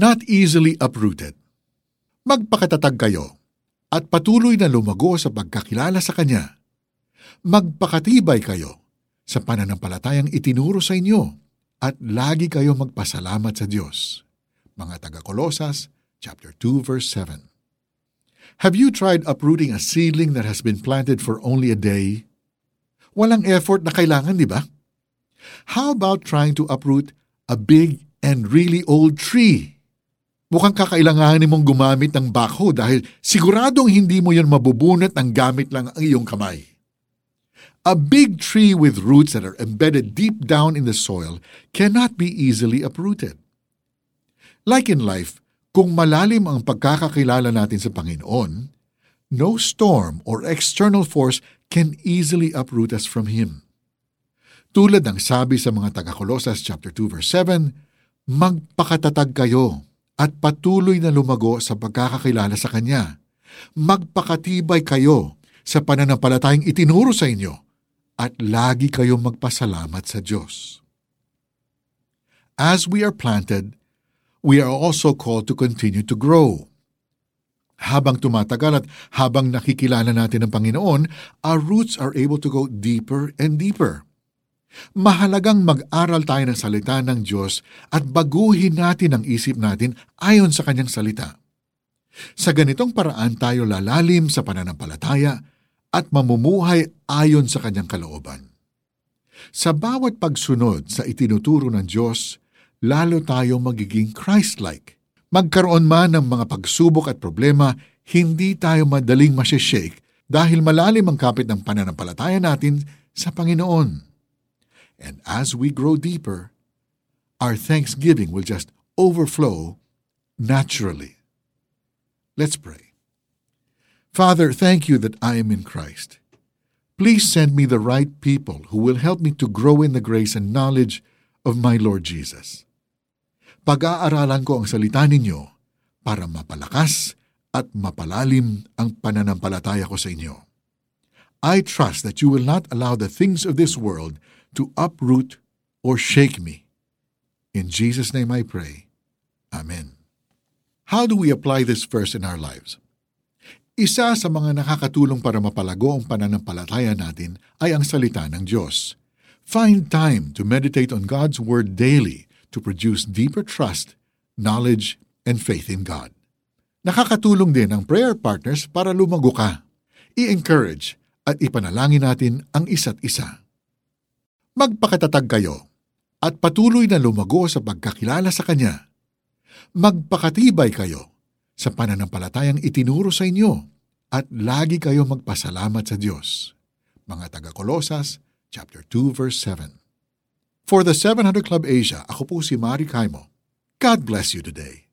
not easily uprooted. Magpakatatag kayo at patuloy na lumago sa pagkakilala sa Kanya. Magpakatibay kayo sa pananampalatayang itinuro sa inyo at lagi kayo magpasalamat sa Diyos. Mga taga-Kolosas, chapter 2, verse 7. Have you tried uprooting a seedling that has been planted for only a day? Walang effort na kailangan, di ba? How about trying to uproot a big and really old tree? Mukhang kakailanganin mong gumamit ng backhoe dahil siguradong hindi mo yon mabubunot ng gamit lang ang iyong kamay. A big tree with roots that are embedded deep down in the soil cannot be easily uprooted. Like in life, kung malalim ang pagkakakilala natin sa Panginoon, no storm or external force can easily uproot us from Him. Tulad ng sabi sa mga taga-Kolosas chapter 2 verse 7, magpakatatag kayo at patuloy na lumago sa pagkakakilala sa Kanya. Magpakatibay kayo sa pananampalatayang itinuro sa inyo at lagi kayong magpasalamat sa Diyos. As we are planted, we are also called to continue to grow. Habang tumatagal at habang nakikilala natin ang Panginoon, our roots are able to go deeper and deeper. Mahalagang mag-aral tayo ng salita ng Diyos at baguhin natin ang isip natin ayon sa kanyang salita. Sa ganitong paraan tayo lalalim sa pananampalataya at mamumuhay ayon sa kanyang kalooban. Sa bawat pagsunod sa itinuturo ng Diyos, lalo tayo magiging Christ-like. Magkaroon man ng mga pagsubok at problema, hindi tayo madaling masishake dahil malalim ang kapit ng pananampalataya natin sa Panginoon. And as we grow deeper, our thanksgiving will just overflow naturally. Let's pray. Father, thank you that I am in Christ. Please send me the right people who will help me to grow in the grace and knowledge of my Lord Jesus. Pag-aaralan ko ang salita ninyo para mapalakas at mapalalim ang pananampalataya ko sa inyo. I trust that you will not allow the things of this world to uproot or shake me. In Jesus' name I pray. Amen. How do we apply this verse in our lives? Isa sa mga nakakatulong para mapalago ang pananampalataya natin ay ang salita ng Diyos. Find time to meditate on God's Word daily to produce deeper trust, knowledge, and faith in God. Nakakatulong din ang prayer partners para lumago ka. I-encourage at ipanalangin natin ang isa't isa. Magpakatatag kayo at patuloy na lumago sa pagkakilala sa Kanya. Magpakatibay kayo sa pananampalatayang itinuro sa inyo at lagi kayo magpasalamat sa Diyos. Mga taga-Kolosas, chapter 2, verse 7. For the 700 Club Asia, ako po si Mari Kaimo. God bless you today.